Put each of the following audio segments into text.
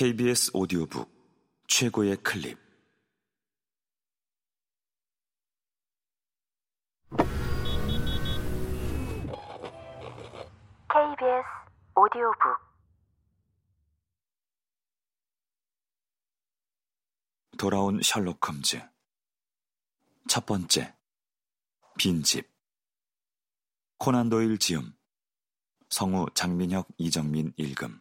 KBS 오디오북 최고의 클립. KBS 오디오북. 돌아온 셜록 홈즈. 첫 번째. 빈집. 코난 도일 지음. 성우 장민혁 이정민 읽음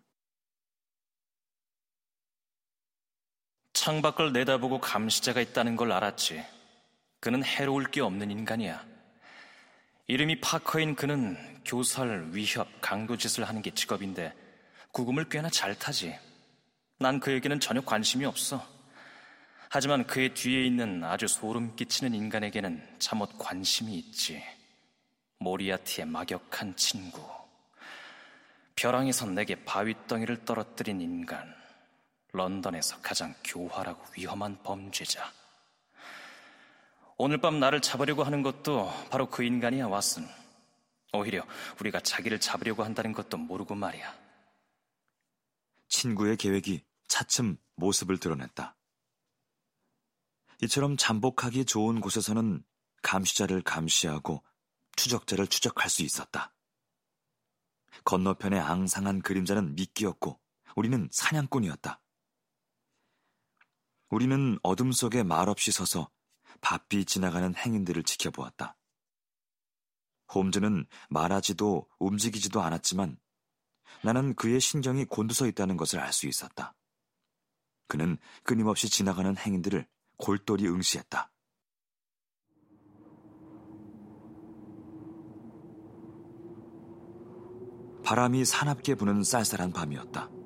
창밖을 내다보고 감시자가 있다는 걸 알았지. 그는 해로울 게 없는 인간이야. 이름이 파커인 그는 교살, 위협, 강도짓을 하는 게 직업인데 구금을 꽤나 잘 타지. 난 그에게는 전혀 관심이 없어. 하지만 그의 뒤에 있는 아주 소름 끼치는 인간에게는 참못 관심이 있지. 모리아티의 막역한 친구. 벼랑에서 내게 바위덩이를 떨어뜨린 인간. 런던에서 가장 교활하고 위험한 범죄자. 오늘 밤 나를 잡으려고 하는 것도 바로 그 인간이야, 왓슨. 오히려 우리가 자기를 잡으려고 한다는 것도 모르고 말이야. 친구의 계획이 차츰 모습을 드러냈다. 이처럼 잠복하기 좋은 곳에서는 감시자를 감시하고 추적자를 추적할 수 있었다. 건너편의 앙상한 그림자는 미끼였고 우리는 사냥꾼이었다. 우리는 어둠 속에 말없이 서서 바삐 지나가는 행인들을 지켜보았다. 홈즈는 말하지도 움직이지도 않았지만 나는 그의 신경이 곤두서 있다는 것을 알 수 있었다. 그는 끊임없이 지나가는 행인들을 골똘히 응시했다. 바람이 사납게 부는 쌀쌀한 밤이었다.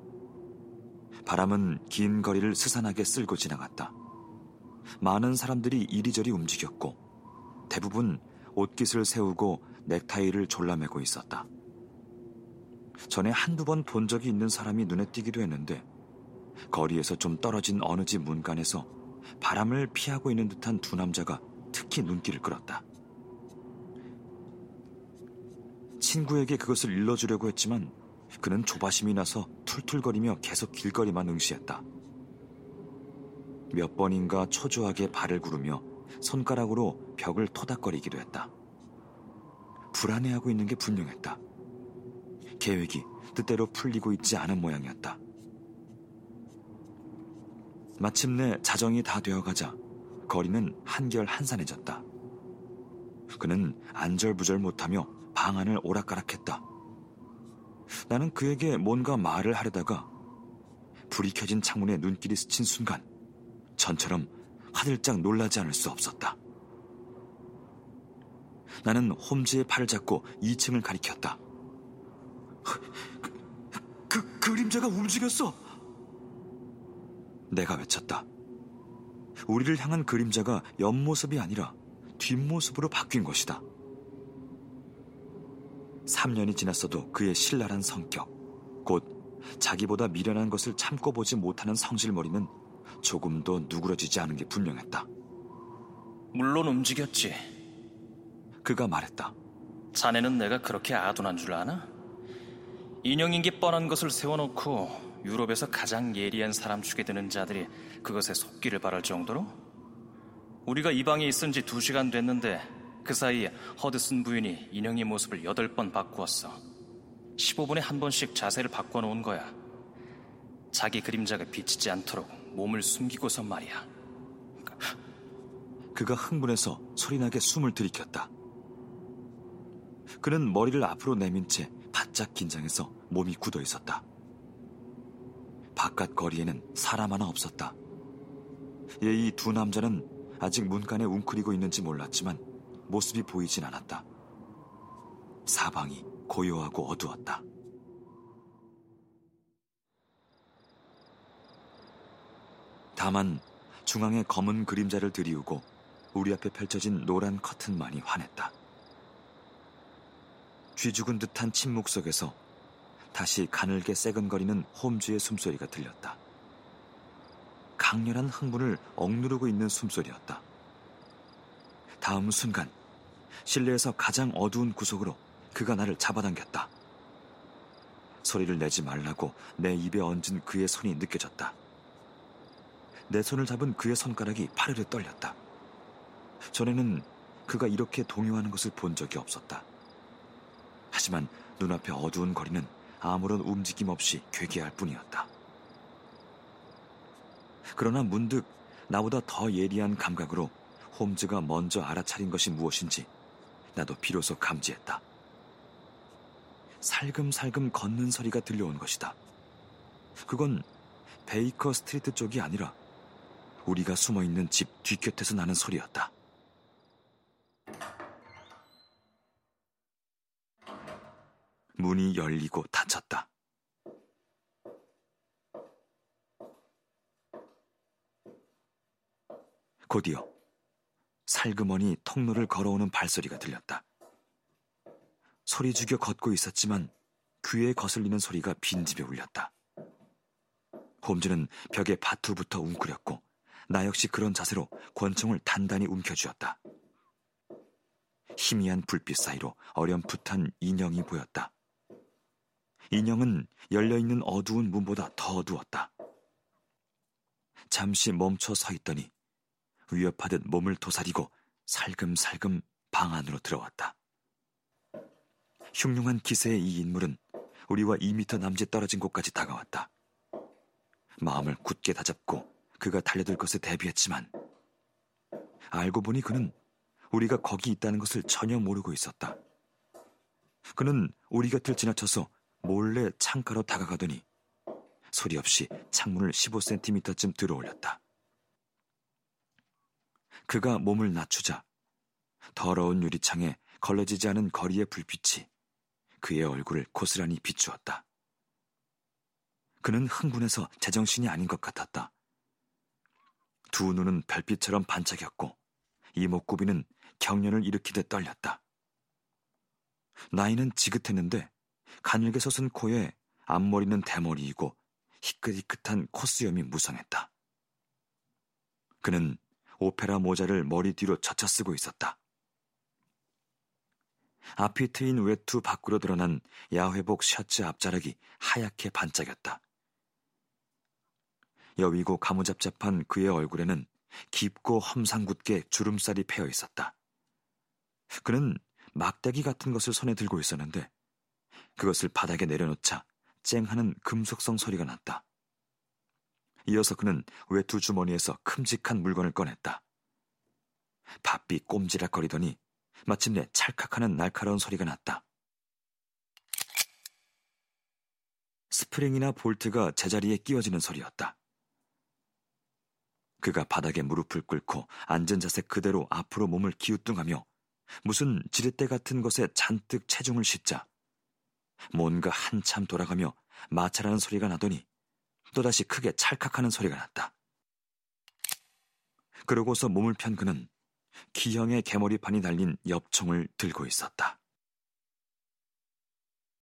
바람은 긴 거리를 스산하게 쓸고 지나갔다. 많은 사람들이 이리저리 움직였고 대부분 옷깃을 세우고 넥타이를 졸라매고 있었다. 전에 한두 번 본 적이 있는 사람이 눈에 띄기도 했는데 거리에서 좀 떨어진 어느 집 문간에서 바람을 피하고 있는 듯한 두 남자가 특히 눈길을 끌었다. 친구에게 그것을 일러주려고 했지만 그는 조바심이 나서 툴툴거리며 계속 길거리만 응시했다. 몇 번인가 초조하게 발을 구르며 손가락으로 벽을 토닥거리기도 했다. 불안해하고 있는 게 분명했다. 계획이 뜻대로 풀리고 있지 않은 모양이었다. 마침내 자정이 다 되어가자 거리는 한결 한산해졌다. 그는 안절부절 못하며 방 안을 오락가락했다. 나는 그에게 뭔가 말을 하려다가 불이 켜진 창문에 눈길이 스친 순간 전처럼 화들짝 놀라지 않을 수 없었다. 나는 홈즈의 팔을 잡고 2층을 가리켰다. 그, 그 그림자가 움직였어! 내가 외쳤다. 우리를 향한 그림자가 옆모습이 아니라 뒷모습으로 바뀐 것이다. 3년이 지났어도 그의 신랄한 성격, 곧 자기보다 미련한 것을 참고 보지 못하는 성질머리는 조금도 누그러지지 않은 게 분명했다. 물론 움직였지. 그가 말했다. 자네는 내가 그렇게 아둔한 줄 아나? 인형인 게 뻔한 것을 세워놓고 유럽에서 가장 예리한 사람 축에 드는 자들이 그것에 속기를 바랄 정도로? 우리가 이 방에 있은 지 두 시간 됐는데 그 사이에 허드슨 부인이 인형의 모습을 8번 바꾸었어. 15분에 한 번씩 자세를 바꿔놓은 거야. 자기 그림자가 비치지 않도록 몸을 숨기고서 말이야. 그가 흥분해서 소리나게 숨을 들이켰다. 그는 머리를 앞으로 내민 채 바짝 긴장해서 몸이 굳어 있었다. 바깥 거리에는 사람 하나 없었다. 이두 남자는 아직 문간에 웅크리고 있는지 몰랐지만 모습이 보이진 않았다. 사방이 고요하고 어두웠다. 다만 중앙에 검은 그림자를 들이우고 우리 앞에 펼쳐진 노란 커튼만이 환했다. 쥐죽은 듯한 침묵 속에서 다시 가늘게 새근거리는 홈즈의 숨소리가 들렸다. 강렬한 흥분을 억누르고 있는 숨소리였다. 다음 순간 실내에서 가장 어두운 구석으로 그가 나를 잡아당겼다. 소리를 내지 말라고 내 입에 얹은 그의 손이 느껴졌다. 내 손을 잡은 그의 손가락이 파르르 떨렸다. 전에는 그가 이렇게 동요하는 것을 본 적이 없었다. 하지만 눈앞의 어두운 거리는 아무런 움직임 없이 괴괴할 뿐이었다. 그러나 문득 나보다 더 예리한 감각으로 홈즈가 먼저 알아차린 것이 무엇인지 나도 비로소 감지했다. 살금살금 걷는 소리가 들려온 것이다. 그건 베이커 스트리트 쪽이 아니라 우리가 숨어 있는 집 뒤꼍에서 나는 소리였다. 문이 열리고 닫혔다. 곧이어 살그머니 통로를 걸어오는 발소리가 들렸다. 소리 죽여 걷고 있었지만 귀에 거슬리는 소리가 빈집에 울렸다. 홈즈는 벽에 바투부터 웅크렸고 나 역시 그런 자세로 권총을 단단히 움켜쥐었다. 희미한 불빛 사이로 어렴풋한 인형이 보였다. 인형은 열려있는 어두운 문보다 더 어두웠다. 잠시 멈춰 서 있더니 위협하듯 몸을 도사리고 살금살금 방 안으로 들어왔다. 흉흉한 기세의 이 인물은 우리와 2미터 남짓 떨어진 곳까지 다가왔다. 마음을 굳게 다잡고 그가 달려들 것을 대비했지만 알고 보니 그는 우리가 거기 있다는 것을 전혀 모르고 있었다. 그는 우리 곁을 지나쳐서 몰래 창가로 다가가더니 소리 없이 창문을 15cm쯤 들어 올렸다. 그가 몸을 낮추자 더러운 유리창에 걸러지지 않은 거리의 불빛이 그의 얼굴을 고스란히 비추었다. 그는 흥분해서 제정신이 아닌 것 같았다. 두 눈은 별빛처럼 반짝였고 이목구비는 경련을 일으키듯 떨렸다. 나이는 지긋했는데 가늘게 솟은 코에 앞머리는 대머리이고 희끗희끗한 콧수염이 무성했다. 그는 오페라 모자를 머리 뒤로 젖혀 쓰고 있었다. 앞이 트인 외투 밖으로 드러난 야회복 셔츠 앞자락이 하얗게 반짝였다. 여위고 가무잡잡한 그의 얼굴에는 깊고 험상궂게 주름살이 패여 있었다. 그는 막대기 같은 것을 손에 들고 있었는데 그것을 바닥에 내려놓자 쨍하는 금속성 소리가 났다. 이어서 그는 외투 주머니에서 큼직한 물건을 꺼냈다. 바삐 꼼지락거리더니 마침내 찰칵하는 날카로운 소리가 났다. 스프링이나 볼트가 제자리에 끼워지는 소리였다. 그가 바닥에 무릎을 꿇고 앉은 자세 그대로 앞으로 몸을 기우뚱하며 무슨 지렛대 같은 것에 잔뜩 체중을 싣자 뭔가 한참 돌아가며 마찰하는 소리가 나더니 또다시 크게 찰칵하는 소리가 났다. 그러고서 몸을 편 그는 기형의 개머리판이 달린 엽총을 들고 있었다.